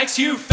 makes you